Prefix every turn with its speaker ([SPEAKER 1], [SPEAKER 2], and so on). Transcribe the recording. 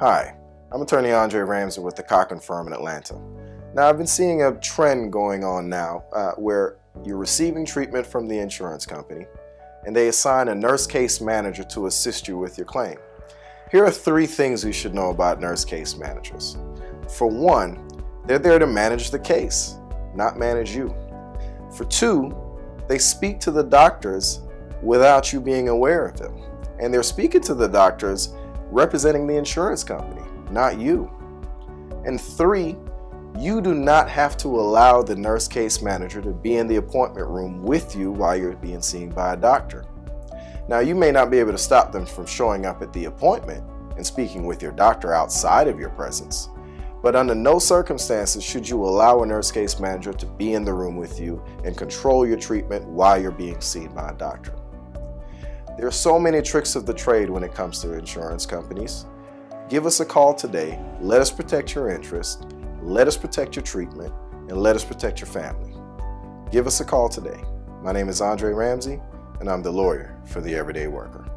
[SPEAKER 1] Hi, I'm attorney Andre Ramsey with the Cochran firm in Atlanta. Now, I've been seeing a trend going on now uh, where you're receiving treatment from the insurance company and they assign a nurse case manager to assist you with your claim. Here are three things you should know about nurse case managers. For one, they're there to manage the case, not manage you. For two, they speak to the doctors without you being aware of them. And they're speaking to the doctors representing the insurance company, not you. And three, you do not have to allow the nurse case manager to be in the appointment room with you while you're being seen by a doctor. Now, you may not be able to stop them from showing up at the appointment and speaking with your doctor outside of your presence, but under no circumstances should you allow a nurse case manager to be in the room with you and control your treatment while you're being seen by a doctor. There are so many tricks of the trade when it comes to insurance companies. Give us a call today. Let us protect your interest. Let us protect your treatment. And let us protect your family. Give us a call today. My name is Andre Ramsey, and I'm the lawyer for the everyday worker.